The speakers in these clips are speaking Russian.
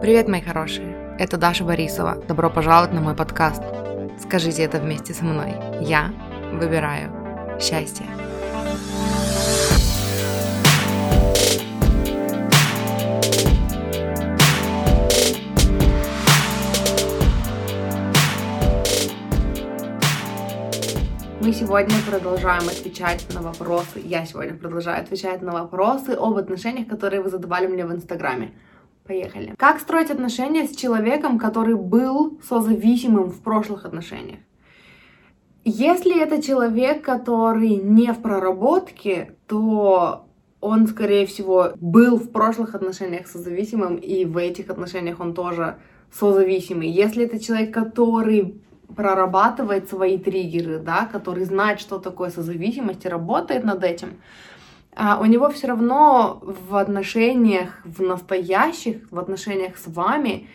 Привет, мои хорошие! Это Даша Борисова. Добро пожаловать на мой подкаст. Скажите это вместе со мной. Я выбираю счастье. Мы сегодня продолжаем отвечать на вопросы. Я сегодня продолжаю отвечать на вопросы об отношениях, которые вы задавали мне в Инстаграме. Поехали. Как строить отношения с человеком, который был созависимым в прошлых отношениях? Если это человек, который не в проработке, то он, скорее всего, был в прошлых отношениях созависимым, и в этих отношениях он тоже созависимый. Если это человек, который прорабатывает свои триггеры, да, который знает, что такое созависимость и работает над этим, у него все равно в отношениях, в настоящих, в отношениях с вами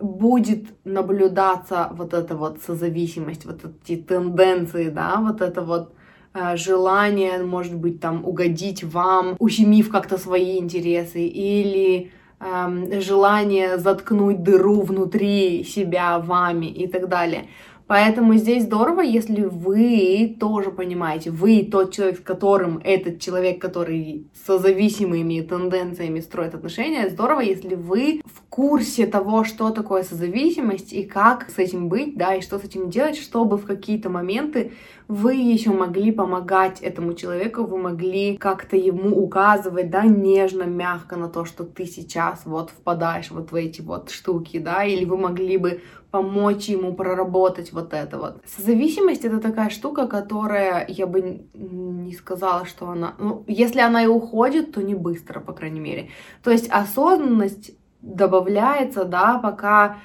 будет наблюдаться вот эта вот созависимость, вот эти тенденции, да, вот это вот э, желание, может быть, там угодить вам, ущемив как-то свои интересы, или э, желание заткнуть дыру внутри себя вами и так далее. Поэтому здесь здорово, если вы тоже понимаете, вы тот человек, с которым этот человек, который со зависимыми тенденциями строит отношения, здорово, если вы в курсе того, что такое созависимость и как с этим быть, да, и что с этим делать, чтобы в какие-то моменты вы еще могли помогать этому человеку, вы могли как-то ему указывать, да, нежно, мягко на то, что ты сейчас вот впадаешь вот в эти вот штуки, да, или вы могли бы помочь ему проработать вот это вот. Созависимость это такая штука, которая, я бы не сказала, что она, ну, если она и уходит, то не быстро, по крайней мере. То есть осознанность добавляется, да, пока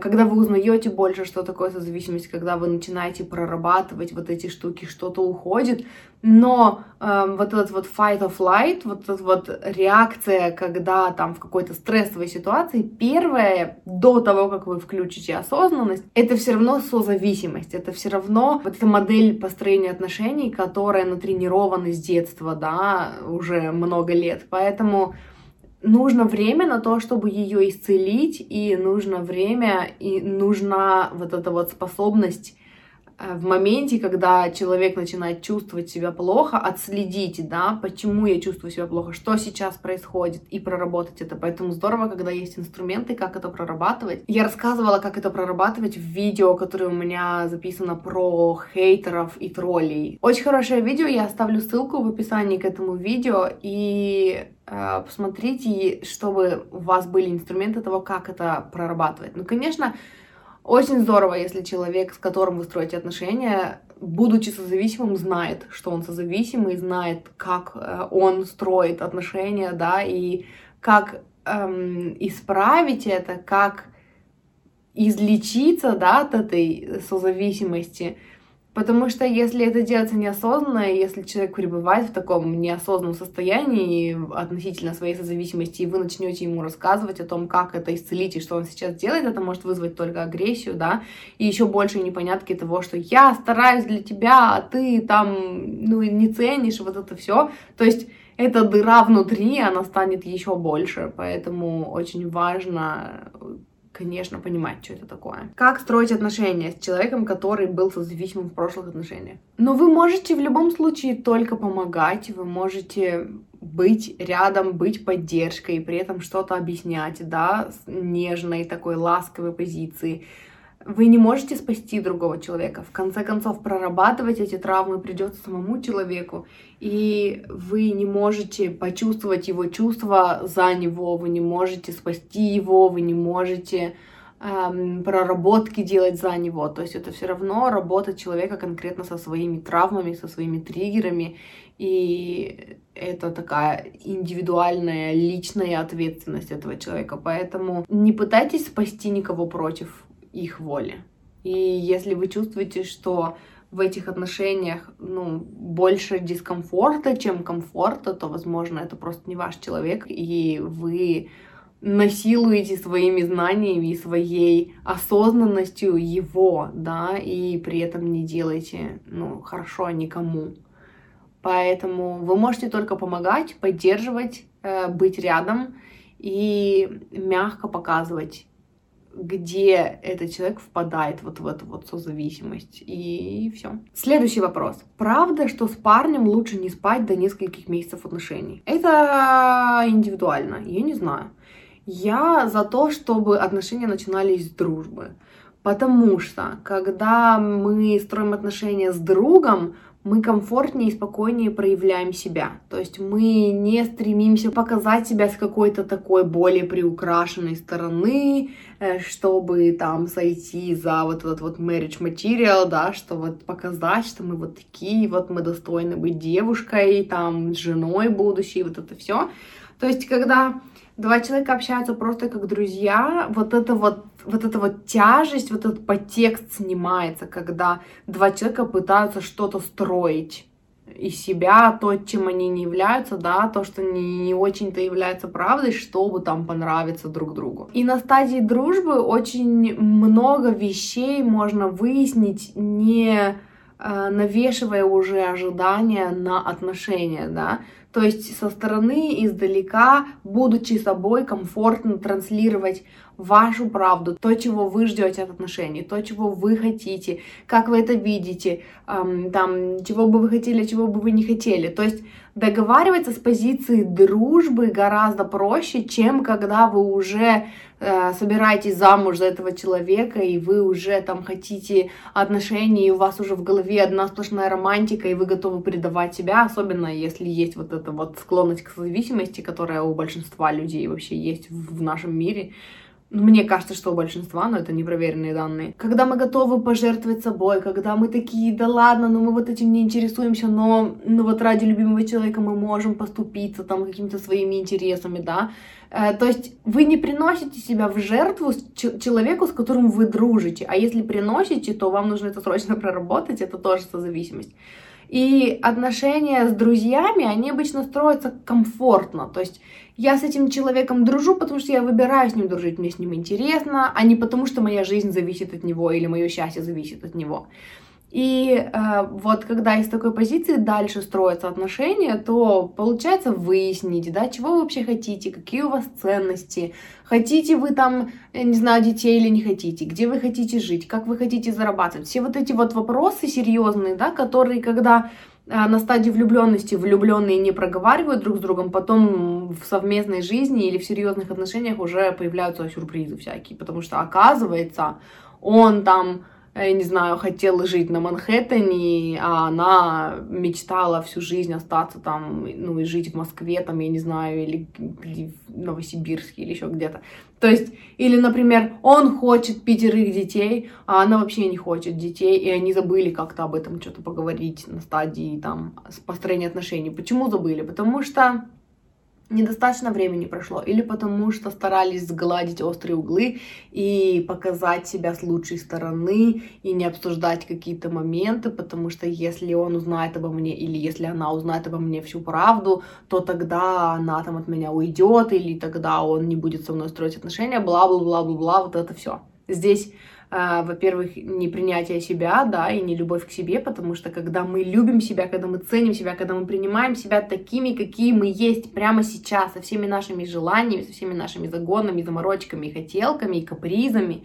когда вы узнаете больше, что такое созависимость, когда вы начинаете прорабатывать вот эти штуки, что-то уходит, но э, вот этот вот fight of light, вот эта вот реакция, когда там в какой-то стрессовой ситуации, первое, до того, как вы включите осознанность, это все равно созависимость, это все равно вот эта модель построения отношений, которая натренирована с детства, да, уже много лет, поэтому нужно время на то, чтобы ее исцелить, и нужно время, и нужна вот эта вот способность в моменте, когда человек начинает чувствовать себя плохо, отследить, да, почему я чувствую себя плохо, что сейчас происходит, и проработать это. Поэтому здорово, когда есть инструменты, как это прорабатывать. Я рассказывала, как это прорабатывать в видео, которое у меня записано про хейтеров и троллей. Очень хорошее видео, я оставлю ссылку в описании к этому видео, и Э, посмотрите, чтобы у вас были инструменты того, как это прорабатывать. Ну, конечно, очень здорово, если человек, с которым вы строите отношения, будучи созависимым, знает, что он созависимый, знает, как э, он строит отношения, да, и как эм, исправить это, как излечиться, да, от этой созависимости – Потому что если это делается неосознанно, если человек пребывает в таком неосознанном состоянии относительно своей созависимости, и вы начнете ему рассказывать о том, как это исцелить и что он сейчас делает, это может вызвать только агрессию, да, и еще больше непонятки того, что я стараюсь для тебя, а ты там, ну, не ценишь вот это все. То есть эта дыра внутри, она станет еще больше, поэтому очень важно конечно, понимать, что это такое. Как строить отношения с человеком, который был созависимым в прошлых отношениях. Но вы можете в любом случае только помогать, вы можете быть рядом, быть поддержкой, при этом что-то объяснять, да, с нежной такой ласковой позиции. Вы не можете спасти другого человека. В конце концов, прорабатывать эти травмы придется самому человеку, и вы не можете почувствовать его чувства за него, вы не можете спасти его, вы не можете эм, проработки делать за него. То есть это все равно работа человека конкретно со своими травмами, со своими триггерами, и это такая индивидуальная, личная ответственность этого человека. Поэтому не пытайтесь спасти никого против их воли. И если вы чувствуете, что в этих отношениях ну, больше дискомфорта, чем комфорта, то, возможно, это просто не ваш человек, и вы насилуете своими знаниями и своей осознанностью его, да, и при этом не делаете, ну, хорошо никому. Поэтому вы можете только помогать, поддерживать, э, быть рядом, и мягко показывать где этот человек впадает вот в эту вот созависимость. И все. Следующий вопрос. Правда, что с парнем лучше не спать до нескольких месяцев отношений? Это индивидуально, я не знаю. Я за то, чтобы отношения начинались с дружбы. Потому что, когда мы строим отношения с другом, мы комфортнее и спокойнее проявляем себя. То есть мы не стремимся показать себя с какой-то такой более приукрашенной стороны, э, чтобы там сойти за вот этот вот marriage material, да, что вот показать, что мы вот такие, вот мы достойны быть девушкой, там, женой будущей, вот это все. То есть, когда два человека общаются просто как друзья, вот это вот, вот эта вот тяжесть, вот этот подтекст снимается, когда два человека пытаются что-то строить из себя, то, чем они не являются, да, то, что не, не очень-то является правдой, чтобы там понравиться друг другу. И на стадии дружбы очень много вещей можно выяснить, не э, навешивая уже ожидания на отношения, да, то есть со стороны, издалека, будучи собой, комфортно транслировать вашу правду, то, чего вы ждете от отношений, то, чего вы хотите, как вы это видите, эм, там, чего бы вы хотели, чего бы вы не хотели. То есть договариваться с позиции дружбы гораздо проще, чем когда вы уже э, собираетесь замуж за этого человека, и вы уже там хотите отношений, и у вас уже в голове одна сплошная романтика, и вы готовы предавать себя, особенно если есть вот эта вот склонность к зависимости, которая у большинства людей вообще есть в, нашем мире. Мне кажется, что у большинства, но это непроверенные данные. Когда мы готовы пожертвовать собой, когда мы такие, да ладно, ну мы вот этим не интересуемся, но ну вот ради любимого человека мы можем поступиться там какими-то своими интересами, да. Э, то есть вы не приносите себя в жертву человеку, с которым вы дружите, а если приносите, то вам нужно это срочно проработать, это тоже созависимость. И отношения с друзьями, они обычно строятся комфортно. То есть я с этим человеком дружу, потому что я выбираю с ним дружить, мне с ним интересно, а не потому что моя жизнь зависит от него или мое счастье зависит от него. И э, вот когда из такой позиции дальше строятся отношения, то получается выяснить, да, чего вы вообще хотите, какие у вас ценности, хотите вы там, не знаю, детей или не хотите, где вы хотите жить, как вы хотите зарабатывать. Все вот эти вот вопросы серьезные, да, которые, когда э, на стадии влюбленности влюбленные не проговаривают друг с другом, потом в совместной жизни или в серьезных отношениях уже появляются сюрпризы всякие, потому что оказывается он там я не знаю, хотел жить на Манхэттене, а она мечтала всю жизнь остаться там, ну, и жить в Москве, там, я не знаю, или, или в Новосибирске, или еще где-то. То есть, или, например, он хочет пятерых детей, а она вообще не хочет детей, и они забыли как-то об этом что-то поговорить на стадии, там, построения отношений. Почему забыли? Потому что недостаточно времени прошло, или потому что старались сгладить острые углы и показать себя с лучшей стороны, и не обсуждать какие-то моменты, потому что если он узнает обо мне, или если она узнает обо мне всю правду, то тогда она там от меня уйдет, или тогда он не будет со мной строить отношения, бла-бла-бла-бла-бла, вот это все. Здесь во-первых, не принятие себя, да, и не любовь к себе, потому что когда мы любим себя, когда мы ценим себя, когда мы принимаем себя такими, какие мы есть прямо сейчас, со всеми нашими желаниями, со всеми нашими загонами, заморочками, хотелками, и капризами,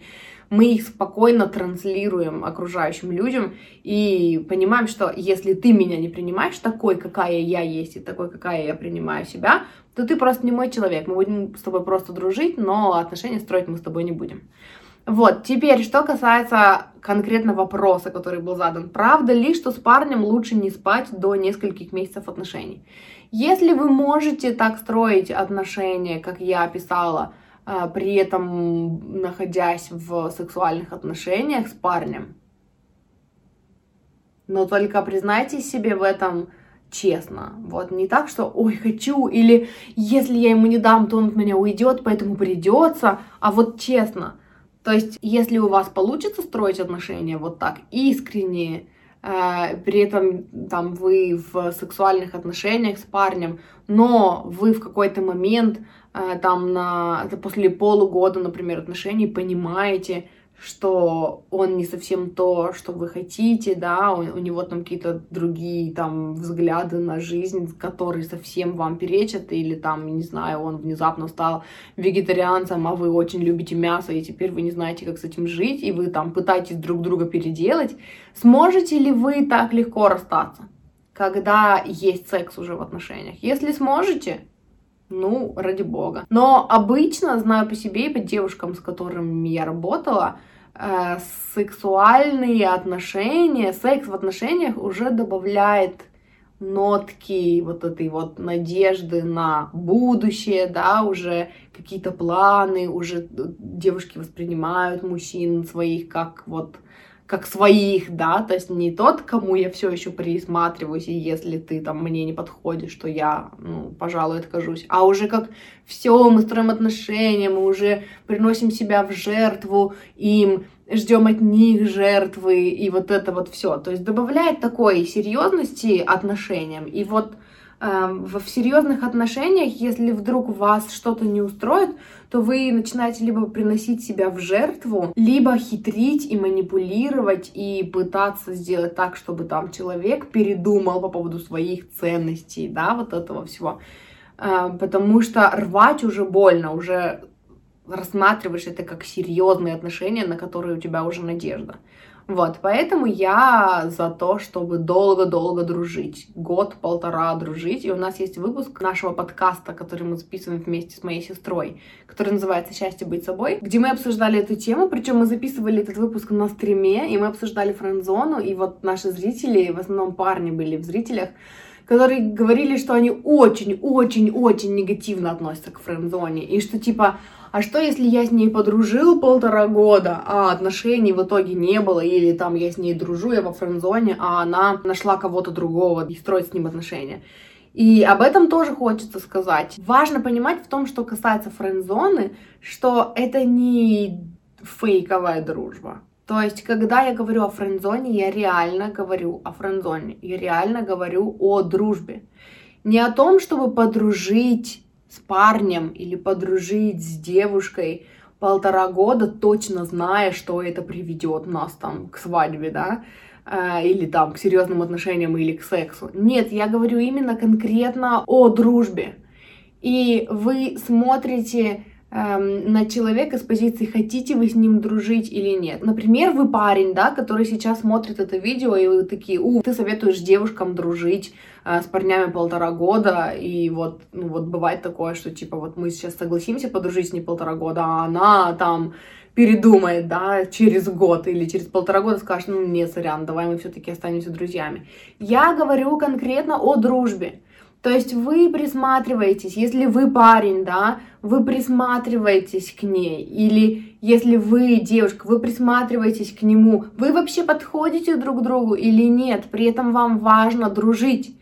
мы их спокойно транслируем окружающим людям и понимаем, что если ты меня не принимаешь такой, какая я есть, и такой, какая я принимаю себя, то ты просто не мой человек. Мы будем с тобой просто дружить, но отношения строить мы с тобой не будем. Вот, теперь, что касается конкретно вопроса, который был задан. Правда ли, что с парнем лучше не спать до нескольких месяцев отношений? Если вы можете так строить отношения, как я описала, а, при этом находясь в сексуальных отношениях с парнем, но только признайте себе в этом честно. Вот не так, что ой, хочу, или если я ему не дам, то он от меня уйдет, поэтому придется, а вот честно – то есть, если у вас получится строить отношения вот так искренне, э, при этом там вы в сексуальных отношениях с парнем, но вы в какой-то момент э, там на после полугода, например, отношений понимаете, что он не совсем то, что вы хотите, да, у, у него там какие-то другие там взгляды на жизнь, которые совсем вам перечат, или там, не знаю, он внезапно стал вегетарианцем, а вы очень любите мясо, и теперь вы не знаете, как с этим жить, и вы там пытаетесь друг друга переделать, сможете ли вы так легко расстаться, когда есть секс уже в отношениях? Если сможете, ну, ради бога. Но обычно, знаю по себе и по девушкам, с которыми я работала, э, сексуальные отношения, секс в отношениях уже добавляет нотки вот этой вот надежды на будущее, да, уже какие-то планы, уже девушки воспринимают мужчин своих как вот как своих, да, то есть не тот, кому я все еще присматриваюсь, и если ты там мне не подходишь, то я, ну, пожалуй, откажусь, а уже как все, мы строим отношения, мы уже приносим себя в жертву им, ждем от них жертвы, и вот это вот все, то есть добавляет такой серьезности отношениям, и вот в серьезных отношениях, если вдруг вас что-то не устроит, то вы начинаете либо приносить себя в жертву, либо хитрить и манипулировать и пытаться сделать так, чтобы там человек передумал по поводу своих ценностей, да, вот этого всего. Потому что рвать уже больно, уже рассматриваешь это как серьезные отношения, на которые у тебя уже надежда. Вот, поэтому я за то, чтобы долго-долго дружить. Год-полтора дружить. И у нас есть выпуск нашего подкаста, который мы записываем вместе с моей сестрой, который называется «Счастье быть собой», где мы обсуждали эту тему, причем мы записывали этот выпуск на стриме, и мы обсуждали френд-зону, и вот наши зрители, в основном парни были в зрителях, которые говорили, что они очень-очень-очень негативно относятся к френд-зоне, и что типа а что если я с ней подружил полтора года, а отношений в итоге не было, или там я с ней дружу, я во френдзоне, а она нашла кого-то другого и строит с ним отношения. И об этом тоже хочется сказать. Важно понимать в том, что касается френдзоны, что это не фейковая дружба. То есть, когда я говорю о френдзоне, я реально говорю о френдзоне. Я реально говорю о дружбе. Не о том, чтобы подружить с парнем или подружить с девушкой полтора года, точно зная, что это приведет нас там к свадьбе, да, э, или там к серьезным отношениям или к сексу. Нет, я говорю именно конкретно о дружбе. И вы смотрите эм, на человека с позиции, хотите вы с ним дружить или нет. Например, вы парень, да, который сейчас смотрит это видео, и вы такие, у, ты советуешь девушкам дружить э, с парнями полтора года, и вот, ну вот бывает такое, что типа вот мы сейчас согласимся подружить с ней полтора года, а она там передумает, да, через год или через полтора года скажет, ну, нет, сорян, давай мы все-таки останемся друзьями. Я говорю конкретно о дружбе. То есть вы присматриваетесь, если вы парень, да, вы присматриваетесь к ней, или если вы девушка, вы присматриваетесь к нему, вы вообще подходите друг к другу или нет, при этом вам важно дружить.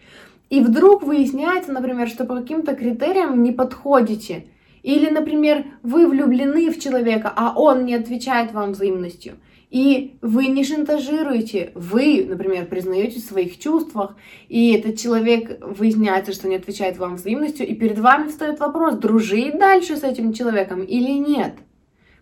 И вдруг выясняется, например, что по каким-то критериям не подходите. Или, например, вы влюблены в человека, а он не отвечает вам взаимностью. И вы не шантажируете, вы, например, признаете в своих чувствах, и этот человек выясняется, что не отвечает вам взаимностью, и перед вами встает вопрос, дружить дальше с этим человеком или нет.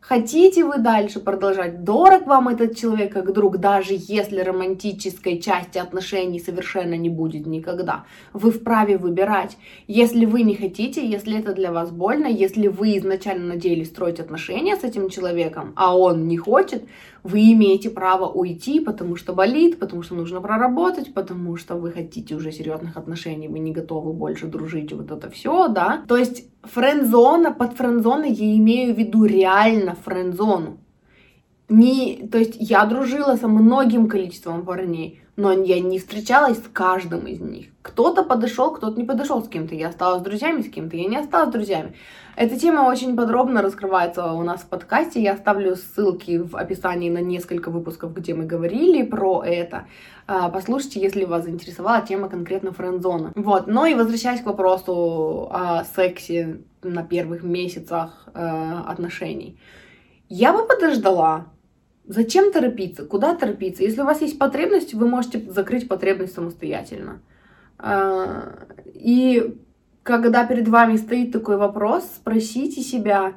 Хотите вы дальше продолжать? Дорог вам этот человек как друг, даже если романтической части отношений совершенно не будет никогда. Вы вправе выбирать. Если вы не хотите, если это для вас больно, если вы изначально надеялись строить отношения с этим человеком, а он не хочет, вы имеете право уйти, потому что болит, потому что нужно проработать, потому что вы хотите уже серьезных отношений, вы не готовы больше дружить, вот это все, да. То есть френдзона, под френдзоной я имею в виду реально френдзону. Не, то есть я дружила со многим количеством парней, но я не встречалась с каждым из них. Кто-то подошел, кто-то не подошел с кем-то. Я осталась с друзьями, с кем-то я не осталась с друзьями. Эта тема очень подробно раскрывается у нас в подкасте. Я оставлю ссылки в описании на несколько выпусков, где мы говорили про это. А, послушайте, если вас заинтересовала тема конкретно френдзона. Вот, но и возвращаясь к вопросу о сексе на первых месяцах э, отношений. Я бы подождала, Зачем торопиться? Куда торопиться? Если у вас есть потребность, вы можете закрыть потребность самостоятельно. А, и когда перед вами стоит такой вопрос, спросите себя,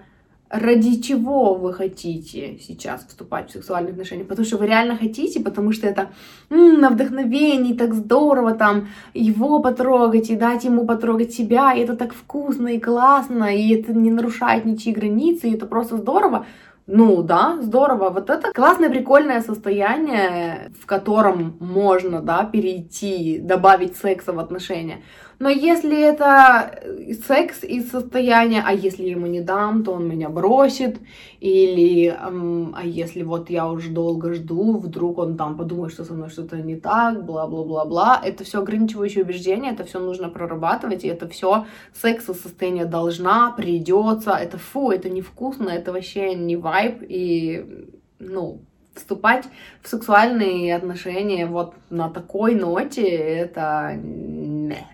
ради чего вы хотите сейчас вступать в сексуальные отношения? Потому что вы реально хотите, потому что это м-м, на вдохновении, так здорово там его потрогать и дать ему потрогать себя, и это так вкусно и классно, и это не нарушает ничьи границы, и это просто здорово. Ну да, здорово. Вот это классное, прикольное состояние, в котором можно, да, перейти, добавить секса в отношения. Но если это секс из состояния, а если ему не дам, то он меня бросит, или эм, а если вот я уже долго жду, вдруг он там подумает, что со мной что-то не так, бла-бла-бла-бла. Это все ограничивающие убеждения, это все нужно прорабатывать, и это все секс из состояния должна, придется, это фу, это невкусно, это вообще не вайб, и ну, вступать в сексуальные отношения вот на такой ноте, это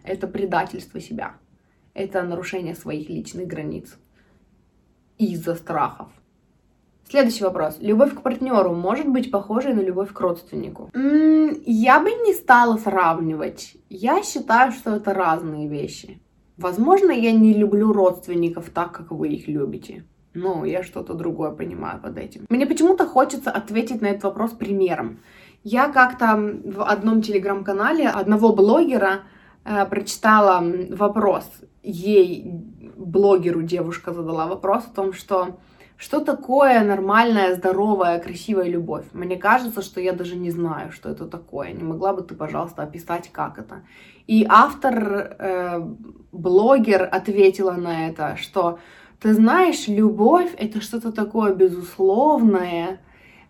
это предательство себя. Это нарушение своих личных границ из-за страхов. Следующий вопрос. Любовь к партнеру может быть похожей на любовь к родственнику? М-м, я бы не стала сравнивать. Я считаю, что это разные вещи. Возможно, я не люблю родственников так, как вы их любите. Но я что-то другое понимаю под этим. Мне почему-то хочется ответить на этот вопрос примером. Я как-то в одном телеграм-канале одного блогера Э, прочитала вопрос, ей, блогеру девушка задала вопрос о том, что что такое нормальная, здоровая, красивая любовь? Мне кажется, что я даже не знаю, что это такое. Не могла бы ты, пожалуйста, описать, как это? И автор, э, блогер ответила на это, что ты знаешь, любовь это что-то такое безусловное,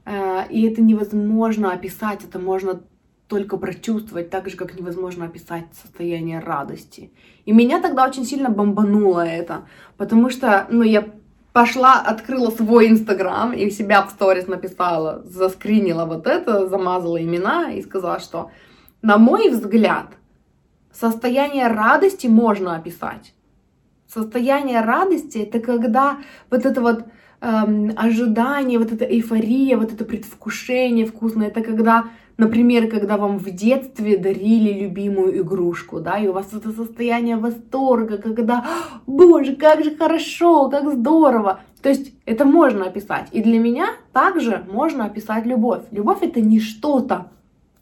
э, и это невозможно описать, это можно только прочувствовать, так же, как невозможно описать состояние радости. И меня тогда очень сильно бомбануло это, потому что, ну, я пошла, открыла свой инстаграм и себя в сторис написала, заскринила вот это, замазала имена и сказала, что, на мой взгляд, состояние радости можно описать. Состояние радости это когда вот это вот эм, ожидание, вот эта эйфория, вот это предвкушение вкусное, это когда Например, когда вам в детстве дарили любимую игрушку, да, и у вас это состояние восторга, когда, боже, как же хорошо, как здорово. То есть это можно описать. И для меня также можно описать любовь. Любовь это не что-то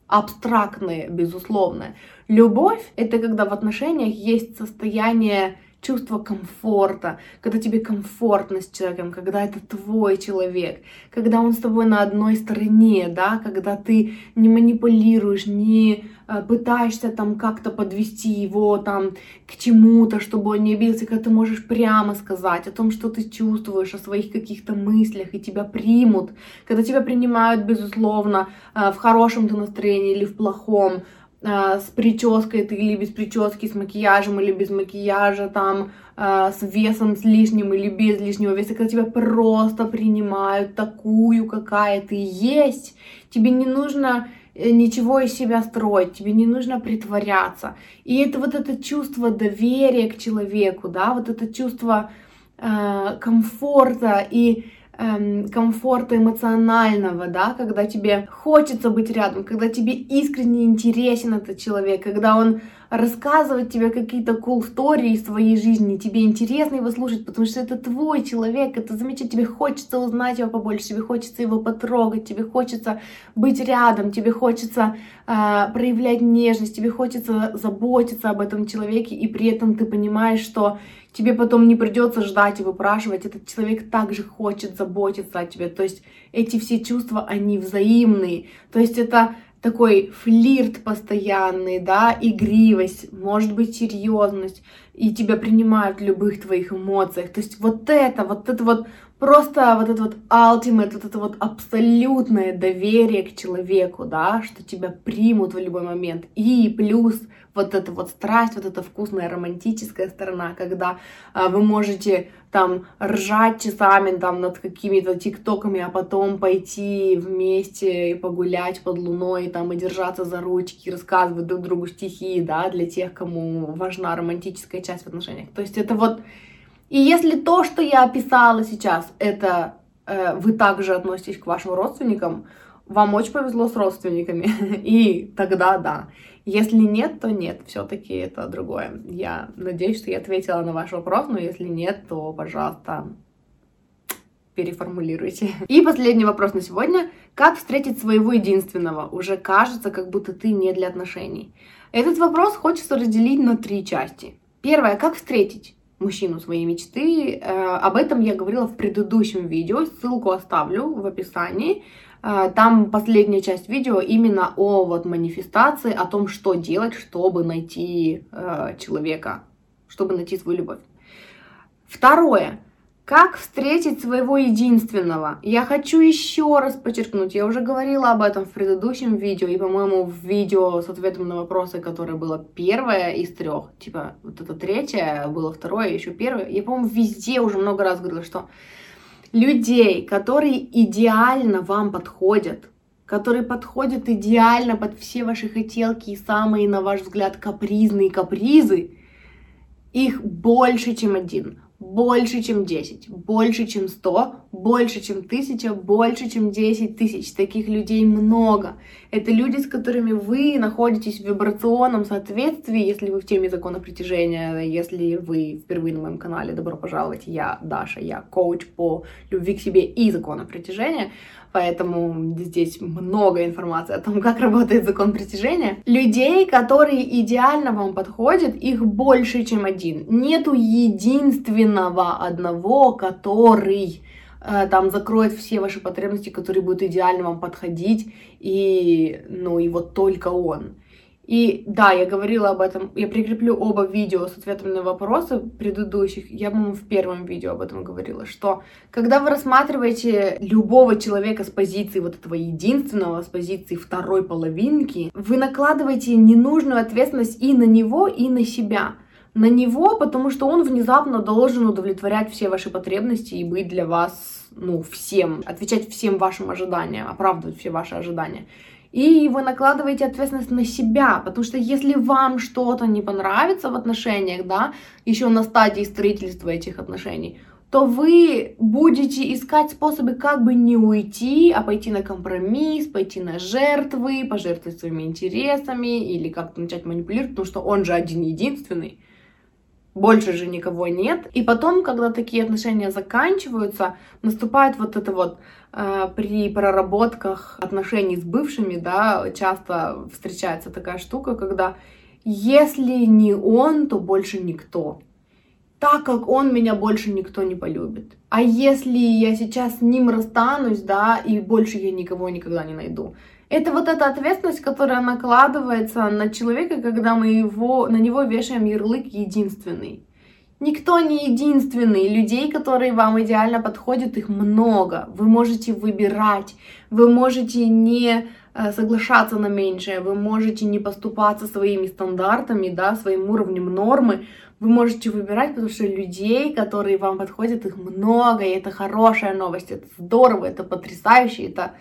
абстрактное, безусловное. Любовь это когда в отношениях есть состояние чувство комфорта, когда тебе комфортно с человеком, когда это твой человек, когда он с тобой на одной стороне, да, когда ты не манипулируешь, не э, пытаешься там как-то подвести его там к чему-то, чтобы он не обиделся, когда ты можешь прямо сказать о том, что ты чувствуешь, о своих каких-то мыслях, и тебя примут, когда тебя принимают, безусловно, э, в хорошем ты настроении или в плохом, с прической ты или без прически, с макияжем или без макияжа, там, а, с весом с лишним или без лишнего веса, когда тебя просто принимают такую, какая ты есть, тебе не нужно э, ничего из себя строить, тебе не нужно притворяться. И это вот это чувство доверия к человеку, да, вот это чувство э, комфорта и эм, комфорта эмоционального, да, когда тебе хочется быть рядом, когда тебе искренне интересен этот человек, когда он рассказывает тебе какие-то cool истории из своей жизни, тебе интересно его слушать, потому что это твой человек, это замечательно, тебе хочется узнать его побольше, тебе хочется его потрогать, тебе хочется быть рядом, тебе хочется э, проявлять нежность, тебе хочется заботиться об этом человеке, и при этом ты понимаешь, что тебе потом не придется ждать и выпрашивать, этот человек также хочет заботиться о тебе, то есть эти все чувства, они взаимные, то есть это такой флирт постоянный, да, игривость, может быть серьезность, и тебя принимают в любых твоих эмоциях. То есть вот это, вот это вот просто вот это вот ultimate, вот это вот абсолютное доверие к человеку, да, что тебя примут в любой момент. И плюс вот эта вот страсть, вот эта вкусная романтическая сторона, когда а, вы можете там ржать часами там над какими-то тиктоками, а потом пойти вместе и погулять под луной, там и держаться за ручки, рассказывать друг другу стихи, да, для тех, кому важна романтическая часть в отношениях. То есть это вот и если то, что я описала сейчас, это э, вы также относитесь к вашим родственникам, вам очень повезло с родственниками, и тогда да. Если нет, то нет, все-таки это другое. Я надеюсь, что я ответила на ваш вопрос, но если нет, то, пожалуйста, переформулируйте. И последний вопрос на сегодня. Как встретить своего единственного? Уже кажется, как будто ты не для отношений. Этот вопрос хочется разделить на три части. Первое, как встретить? мужчину своей мечты. Э, об этом я говорила в предыдущем видео, ссылку оставлю в описании. Э, там последняя часть видео именно о вот манифестации, о том, что делать, чтобы найти э, человека, чтобы найти свою любовь. Второе. Как встретить своего единственного? Я хочу еще раз подчеркнуть, я уже говорила об этом в предыдущем видео, и, по-моему, в видео с ответом на вопросы, которое было первое из трех, типа, вот это третье, было второе, еще первое. Я, по-моему, везде уже много раз говорила, что людей, которые идеально вам подходят, которые подходят идеально под все ваши хотелки и самые, на ваш взгляд, капризные капризы, их больше, чем один больше, чем 10, больше, чем 100, больше, чем 1000, больше, чем 10 тысяч. Таких людей много. Это люди, с которыми вы находитесь в вибрационном соответствии, если вы в теме закона притяжения, если вы впервые на моем канале, добро пожаловать, я Даша, я коуч по любви к себе и закону притяжения поэтому здесь много информации о том, как работает закон притяжения. Людей, которые идеально вам подходят, их больше, чем один. Нету единственного одного, который там закроет все ваши потребности, который будет идеально вам подходить, и, ну, и вот только он. И да, я говорила об этом, я прикреплю оба видео с ответами на вопросы предыдущих, я, по-моему, в первом видео об этом говорила, что когда вы рассматриваете любого человека с позиции вот этого единственного, с позиции второй половинки, вы накладываете ненужную ответственность и на него, и на себя. На него, потому что он внезапно должен удовлетворять все ваши потребности и быть для вас, ну, всем, отвечать всем вашим ожиданиям, оправдывать все ваши ожидания. И вы накладываете ответственность на себя, потому что если вам что-то не понравится в отношениях, да, еще на стадии строительства этих отношений, то вы будете искать способы как бы не уйти, а пойти на компромисс, пойти на жертвы, пожертвовать своими интересами или как-то начать манипулировать, потому что он же один единственный больше же никого нет. И потом, когда такие отношения заканчиваются, наступает вот это вот э, при проработках отношений с бывшими, да, часто встречается такая штука, когда если не он, то больше никто. Так как он меня больше никто не полюбит. А если я сейчас с ним расстанусь, да, и больше я никого никогда не найду. Это вот эта ответственность, которая накладывается на человека, когда мы его, на него вешаем ярлык единственный. Никто не единственный. Людей, которые вам идеально подходят, их много. Вы можете выбирать. Вы можете не э, соглашаться на меньшее. Вы можете не поступаться своими стандартами, да, своим уровнем нормы. Вы можете выбирать, потому что людей, которые вам подходят, их много. И это хорошая новость. Это здорово, это потрясающе. Это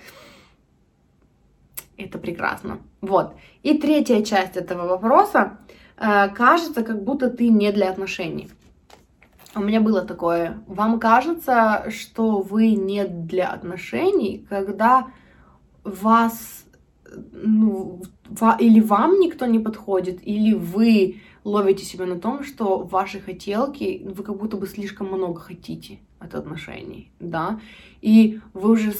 это прекрасно. Вот. И третья часть этого вопроса. Э, кажется, как будто ты не для отношений. У меня было такое. Вам кажется, что вы не для отношений, когда вас ну, или вам никто не подходит, или вы ловите себя на том, что ваши хотелки, вы как будто бы слишком много хотите от отношений, да, и вы уже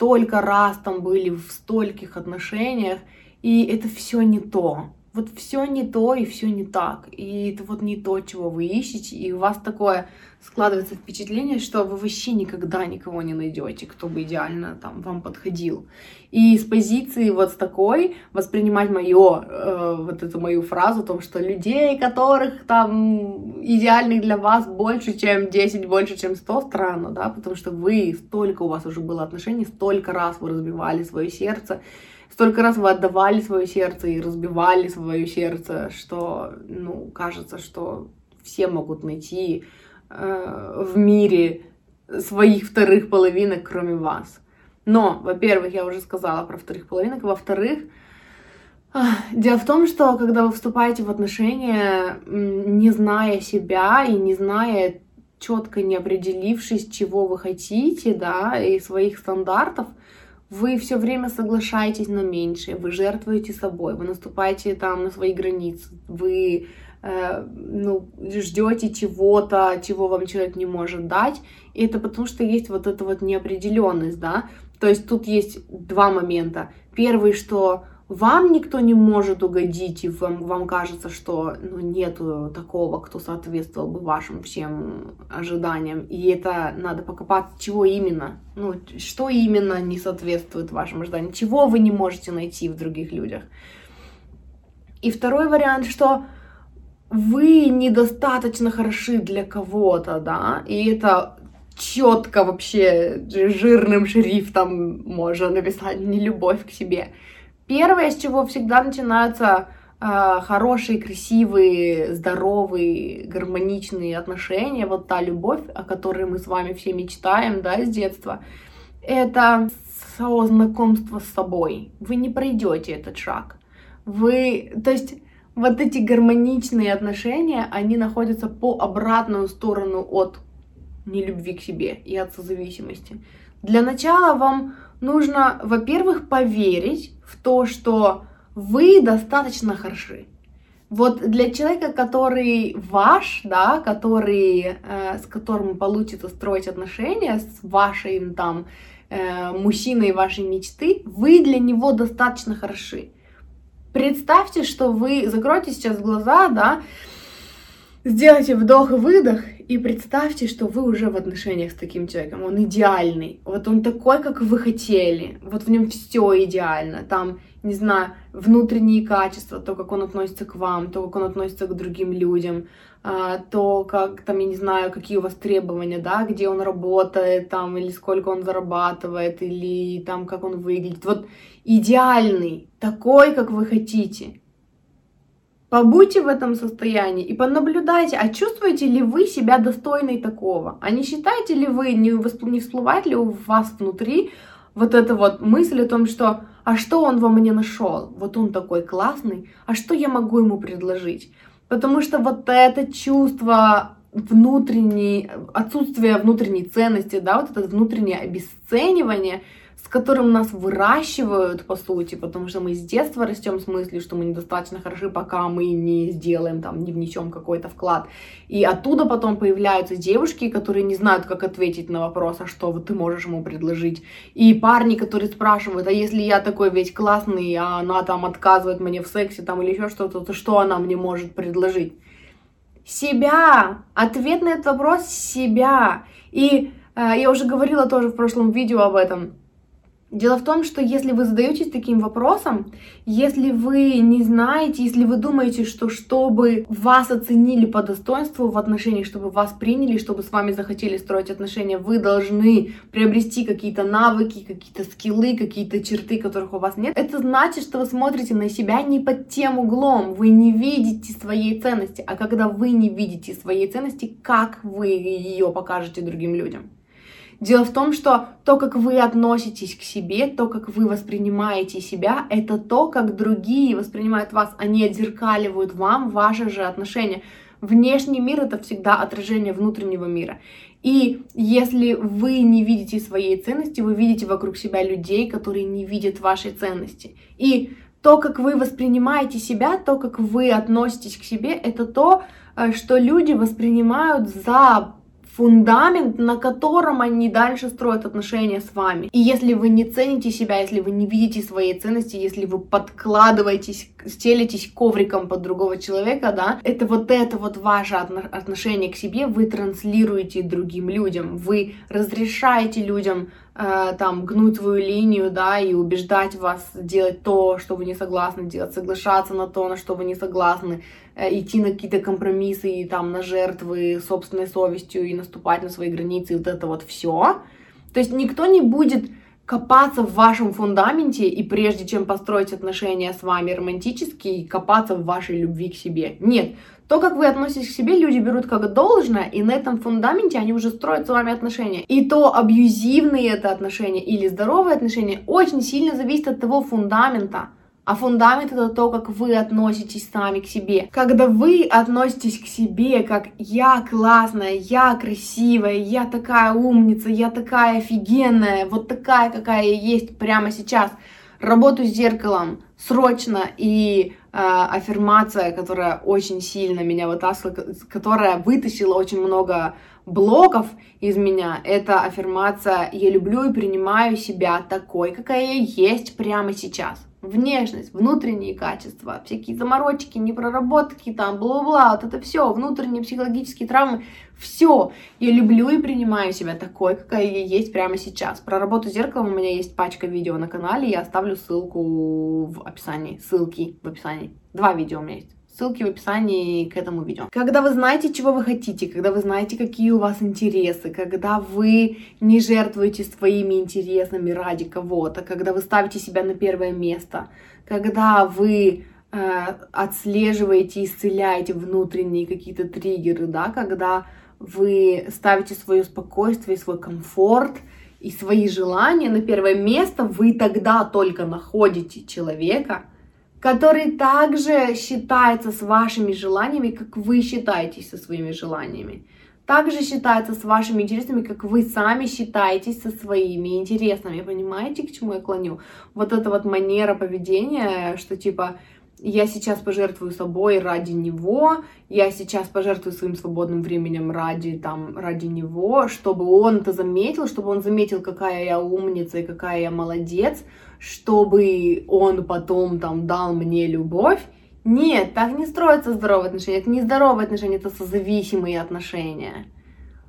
столько раз там были в стольких отношениях, и это все не то. Вот все не то и все не так. И это вот не то, чего вы ищете. И у вас такое складывается впечатление, что вы вообще никогда никого не найдете, кто бы идеально там вам подходил. И с позиции вот с такой воспринимать мое, э, вот эту мою фразу о том, что людей, которых там идеальных для вас больше, чем 10, больше, чем 100, странно, да, потому что вы, столько у вас уже было отношений, столько раз вы разбивали свое сердце, столько раз вы отдавали свое сердце и разбивали свое сердце, что, ну, кажется, что все могут найти э, в мире своих вторых половинок, кроме вас. Но, во-первых, я уже сказала про вторых половинок, во-вторых, Дело в том, что когда вы вступаете в отношения, не зная себя и не зная четко не определившись, чего вы хотите, да, и своих стандартов, вы все время соглашаетесь на меньшее, вы жертвуете собой, вы наступаете там на свои границы, вы э, ну, ждете чего-то, чего вам человек не может дать. И это потому что есть вот эта вот неопределенность, да. То есть тут есть два момента. Первый, что вам никто не может угодить, и вам, вам кажется, что ну, нету такого, кто соответствовал бы вашим всем ожиданиям. И это надо покопаться, чего именно, ну, что именно не соответствует вашим ожиданиям, чего вы не можете найти в других людях. И второй вариант, что вы недостаточно хороши для кого-то, да, и это четко вообще жирным шрифтом можно написать не любовь к себе. Первое, с чего всегда начинаются э, хорошие, красивые, здоровые, гармоничные отношения, вот та любовь, о которой мы с вами все мечтаем, да, с детства, это знакомство с собой. Вы не пройдете этот шаг. Вы, то есть, вот эти гармоничные отношения, они находятся по обратную сторону от нелюбви к себе и от созависимости. Для начала вам нужно, во-первых, поверить в то, что вы достаточно хороши. Вот для человека, который ваш, да, который, э, с которым получится строить отношения, с вашим там э, мужчиной вашей мечты, вы для него достаточно хороши. Представьте, что вы закройте сейчас глаза, да, сделайте вдох и выдох и представьте, что вы уже в отношениях с таким человеком. Он идеальный. Вот он такой, как вы хотели. Вот в нем все идеально. Там, не знаю, внутренние качества, то, как он относится к вам, то, как он относится к другим людям, а, то, как там, я не знаю, какие у вас требования, да, где он работает, там, или сколько он зарабатывает, или там, как он выглядит. Вот идеальный, такой, как вы хотите. Побудьте в этом состоянии и понаблюдайте, а чувствуете ли вы себя достойной такого? А не считаете ли вы, не, не всплывает ли у вас внутри вот эта вот мысль о том, что а что он во мне нашел? Вот он такой классный, а что я могу ему предложить? Потому что вот это чувство внутренней, отсутствие внутренней ценности, да, вот это внутреннее обесценивание – которым нас выращивают, по сути, потому что мы с детства растем с мыслью, что мы недостаточно хороши, пока мы не сделаем, там, не внесем какой-то вклад. И оттуда потом появляются девушки, которые не знают, как ответить на вопрос, а что вот ты можешь ему предложить. И парни, которые спрашивают, а если я такой весь классный, а она там отказывает мне в сексе, там, или еще что-то, то что она мне может предложить? Себя! Ответ на этот вопрос — себя. И э, я уже говорила тоже в прошлом видео об этом Дело в том, что если вы задаетесь таким вопросом, если вы не знаете, если вы думаете, что чтобы вас оценили по достоинству в отношениях, чтобы вас приняли, чтобы с вами захотели строить отношения, вы должны приобрести какие-то навыки, какие-то скиллы, какие-то черты, которых у вас нет, это значит, что вы смотрите на себя не под тем углом, вы не видите своей ценности, а когда вы не видите своей ценности, как вы ее покажете другим людям? Дело в том, что то, как вы относитесь к себе, то, как вы воспринимаете себя, это то, как другие воспринимают вас. Они отзеркаливают вам ваши же отношения. Внешний мир это всегда отражение внутреннего мира. И если вы не видите своей ценности, вы видите вокруг себя людей, которые не видят вашей ценности. И то, как вы воспринимаете себя, то, как вы относитесь к себе, это то, э, что люди воспринимают за фундамент, на котором они дальше строят отношения с вами. И если вы не цените себя, если вы не видите своей ценности, если вы подкладываетесь, стелитесь ковриком под другого человека, да, это вот это вот ваше отношение к себе вы транслируете другим людям, вы разрешаете людям там гнуть свою линию, да, и убеждать вас делать то, что вы не согласны делать, соглашаться на то, на что вы не согласны, э, идти на какие-то компромиссы и там на жертвы собственной совестью и наступать на свои границы, и вот это вот все. То есть никто не будет копаться в вашем фундаменте и прежде чем построить отношения с вами романтические, копаться в вашей любви к себе. Нет, то, как вы относитесь к себе, люди берут как должное, и на этом фундаменте они уже строят с вами отношения. И то, абьюзивные это отношения или здоровые отношения, очень сильно зависит от того фундамента, а фундамент это то, как вы относитесь сами к себе. Когда вы относитесь к себе, как я классная, я красивая, я такая умница, я такая офигенная, вот такая, какая я есть прямо сейчас, работаю с зеркалом срочно и аффирмация, которая очень сильно меня вытаскивала, которая вытащила очень много блоков из меня, это аффирмация «Я люблю и принимаю себя такой, какая я есть прямо сейчас» внешность, внутренние качества, всякие заморочки, непроработки, там, бла-бла, вот это все, внутренние психологические травмы, все. Я люблю и принимаю себя такой, какая я есть прямо сейчас. Про работу с зеркалом у меня есть пачка видео на канале, я оставлю ссылку в описании, ссылки в описании. Два видео у меня есть. Ссылки в описании к этому видео. Когда вы знаете, чего вы хотите, когда вы знаете, какие у вас интересы, когда вы не жертвуете своими интересами ради кого-то, когда вы ставите себя на первое место, когда вы э, отслеживаете, исцеляете внутренние какие-то триггеры, да, когда вы ставите свое спокойствие, свой комфорт и свои желания на первое место, вы тогда только находите человека, который также считается с вашими желаниями, как вы считаетесь со своими желаниями. Также считается с вашими интересами, как вы сами считаетесь со своими интересами. Понимаете, к чему я клоню? Вот эта вот манера поведения, что типа я сейчас пожертвую собой ради него, я сейчас пожертвую своим свободным временем ради, там, ради него, чтобы он это заметил, чтобы он заметил, какая я умница и какая я молодец, чтобы он потом там дал мне любовь. Нет, так не строятся здоровые отношения. Это не здоровые отношения, это созависимые отношения.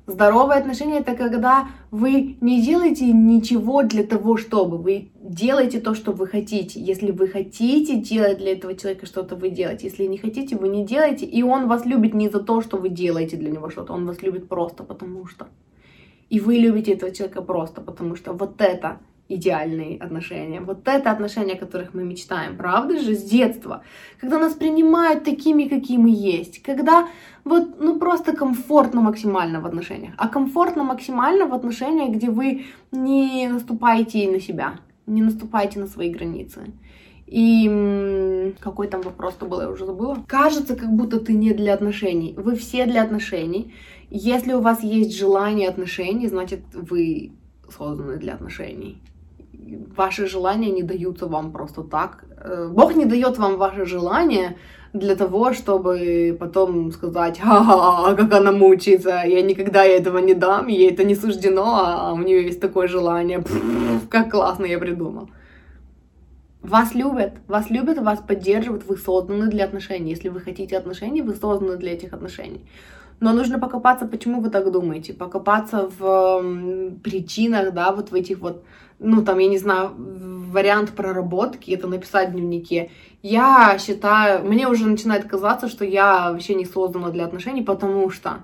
Здоровые отношения это когда вы не делаете ничего для того, чтобы вы делаете то, что вы хотите. Если вы хотите делать для этого человека что-то, вы делаете. Если не хотите, вы не делаете. И он вас любит не за то, что вы делаете для него что-то. Он вас любит просто потому что. И вы любите этого человека просто потому что. Вот это идеальные отношения. Вот это отношения, о которых мы мечтаем, правда же, с детства. Когда нас принимают такими, какие мы есть. Когда вот, ну, просто комфортно максимально в отношениях. А комфортно максимально в отношениях, где вы не наступаете на себя, не наступаете на свои границы. И какой там вопрос-то был, я уже забыла. Кажется, как будто ты не для отношений. Вы все для отношений. Если у вас есть желание отношений, значит, вы созданы для отношений ваши желания не даются вам просто так. Э, Бог не дает вам ваши желания для того, чтобы потом сказать, ха-ха, как она мучается, я никогда этого не дам, ей это не суждено, а у нее есть такое желание, Пфф, как классно я придумал. Вас любят, вас любят, вас поддерживают, вы созданы для отношений. Если вы хотите отношений, вы созданы для этих отношений. Но нужно покопаться, почему вы так думаете, покопаться в причинах, да, вот в этих вот, ну, там, я не знаю, вариант проработки, это написать в дневнике. Я считаю, мне уже начинает казаться, что я вообще не создана для отношений, потому что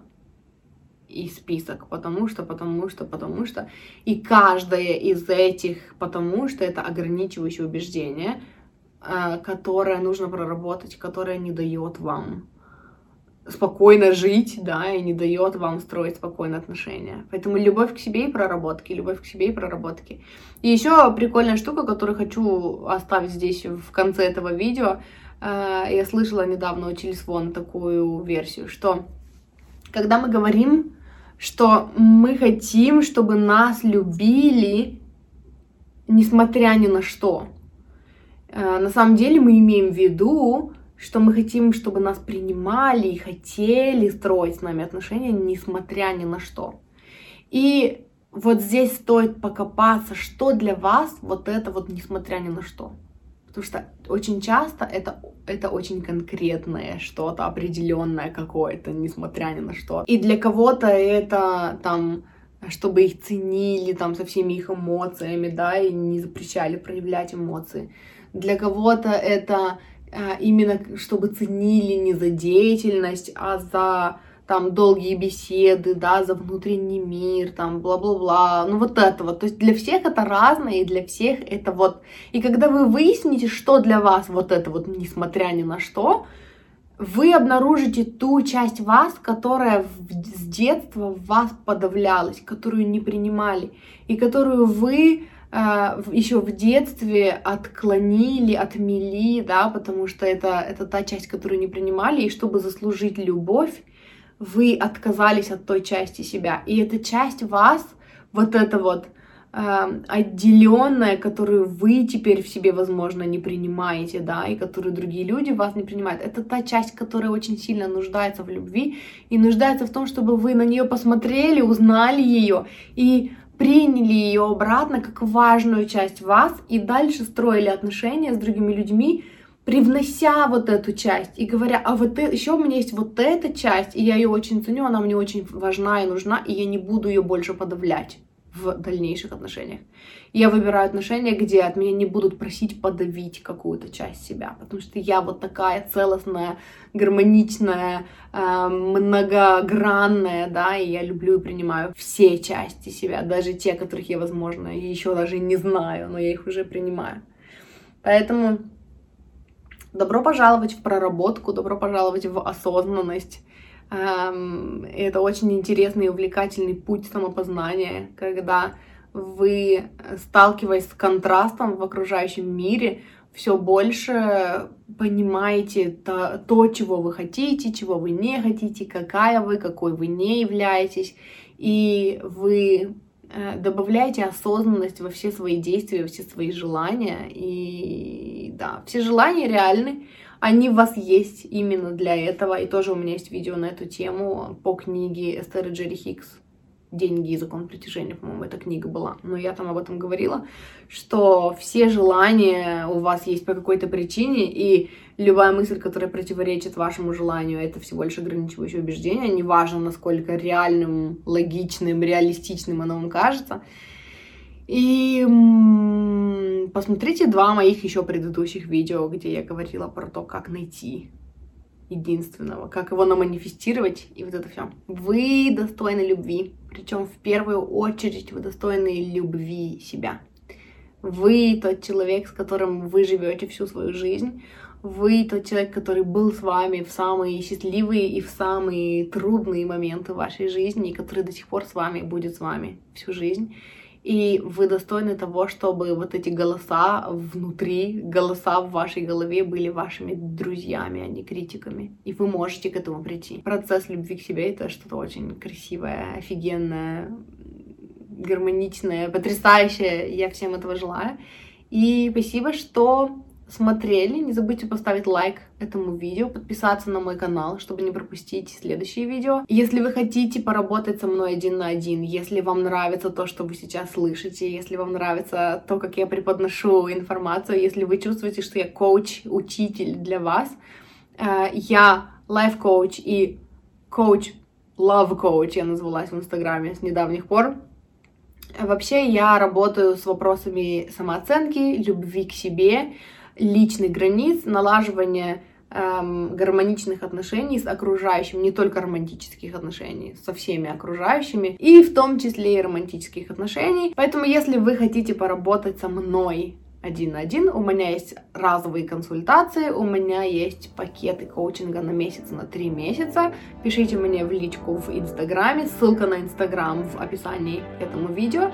и список, потому что, потому что, потому что. И каждое из этих потому что это ограничивающее убеждение, э, которое нужно проработать, которое не дает вам спокойно жить, да, и не дает вам строить спокойные отношения. Поэтому любовь к себе и проработки, любовь к себе и проработки. И еще прикольная штука, которую хочу оставить здесь в конце этого видео. Э, я слышала недавно у Чилисвон такую версию, что когда мы говорим, что мы хотим, чтобы нас любили, несмотря ни на что, э, на самом деле мы имеем в виду, что мы хотим, чтобы нас принимали и хотели строить с нами отношения, несмотря ни на что. И вот здесь стоит покопаться, что для вас вот это вот несмотря ни на что. Потому что очень часто это, это очень конкретное что-то, определенное какое-то, несмотря ни на что. И для кого-то это там чтобы их ценили там со всеми их эмоциями, да, и не запрещали проявлять эмоции. Для кого-то это именно чтобы ценили не за деятельность, а за там долгие беседы, да, за внутренний мир, там, бла-бла-бла, ну вот это вот, то есть для всех это разное, и для всех это вот, и когда вы выясните, что для вас вот это вот, несмотря ни на что, вы обнаружите ту часть вас, которая с детства в вас подавлялась, которую не принимали, и которую вы а, еще в детстве отклонили, отмели, да, потому что это, это та часть, которую не принимали, и чтобы заслужить любовь, вы отказались от той части себя. И эта часть вас, вот эта вот э, отделенная, которую вы теперь в себе, возможно, не принимаете, да, и которую другие люди вас не принимают. Это та часть, которая очень сильно нуждается в любви и нуждается в том, чтобы вы на нее посмотрели, узнали ее и приняли ее обратно как важную часть вас и дальше строили отношения с другими людьми, привнося вот эту часть и говоря, а вот это, еще у меня есть вот эта часть, и я ее очень ценю, она мне очень важна и нужна, и я не буду ее больше подавлять в дальнейших отношениях. я выбираю отношения, где от меня не будут просить подавить какую-то часть себя, потому что я вот такая целостная, гармоничная, э, многогранная, да, и я люблю и принимаю все части себя, даже те, которых я, возможно, еще даже не знаю, но я их уже принимаю. Поэтому Добро пожаловать в проработку, добро пожаловать в осознанность. Это очень интересный и увлекательный путь самопознания, когда вы, сталкиваясь с контрастом в окружающем мире, все больше понимаете то, то, чего вы хотите, чего вы не хотите, какая вы, какой вы не являетесь, и вы Э, добавляйте осознанность во все свои действия, во все свои желания. И да, все желания реальны, они у вас есть именно для этого. И тоже у меня есть видео на эту тему по книге Эстеры Джерри Хикс деньги и закон притяжения, по-моему, эта книга была. Но я там об этом говорила, что все желания у вас есть по какой-то причине, и любая мысль, которая противоречит вашему желанию, это всего лишь ограничивающее убеждение, неважно, насколько реальным, логичным, реалистичным оно вам кажется. И посмотрите два моих еще предыдущих видео, где я говорила про то, как найти единственного, как его наманифестировать и вот это все. Вы достойны любви, причем в первую очередь вы достойны любви себя. Вы тот человек, с которым вы живете всю свою жизнь. Вы тот человек, который был с вами в самые счастливые и в самые трудные моменты вашей жизни, и который до сих пор с вами будет с вами всю жизнь и вы достойны того, чтобы вот эти голоса внутри, голоса в вашей голове были вашими друзьями, а не критиками. И вы можете к этому прийти. Процесс любви к себе — это что-то очень красивое, офигенное, гармоничное, потрясающее. Я всем этого желаю. И спасибо, что смотрели. Не забудьте поставить лайк этому видео, подписаться на мой канал, чтобы не пропустить следующие видео. Если вы хотите поработать со мной один на один, если вам нравится то, что вы сейчас слышите, если вам нравится то, как я преподношу информацию, если вы чувствуете, что я коуч, учитель для вас, э, я лайф-коуч и коуч, love-коуч я назвалась в Инстаграме с недавних пор. Вообще я работаю с вопросами самооценки, любви к себе, личных границ, налаживание эм, гармоничных отношений с окружающим, не только романтических отношений, со всеми окружающими, и в том числе и романтических отношений. Поэтому, если вы хотите поработать со мной один на один, у меня есть разовые консультации, у меня есть пакеты коучинга на месяц, на три месяца. Пишите мне в личку в Инстаграме, ссылка на Инстаграм в описании к этому видео.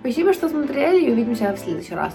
Спасибо, что смотрели, и увидимся в следующий раз.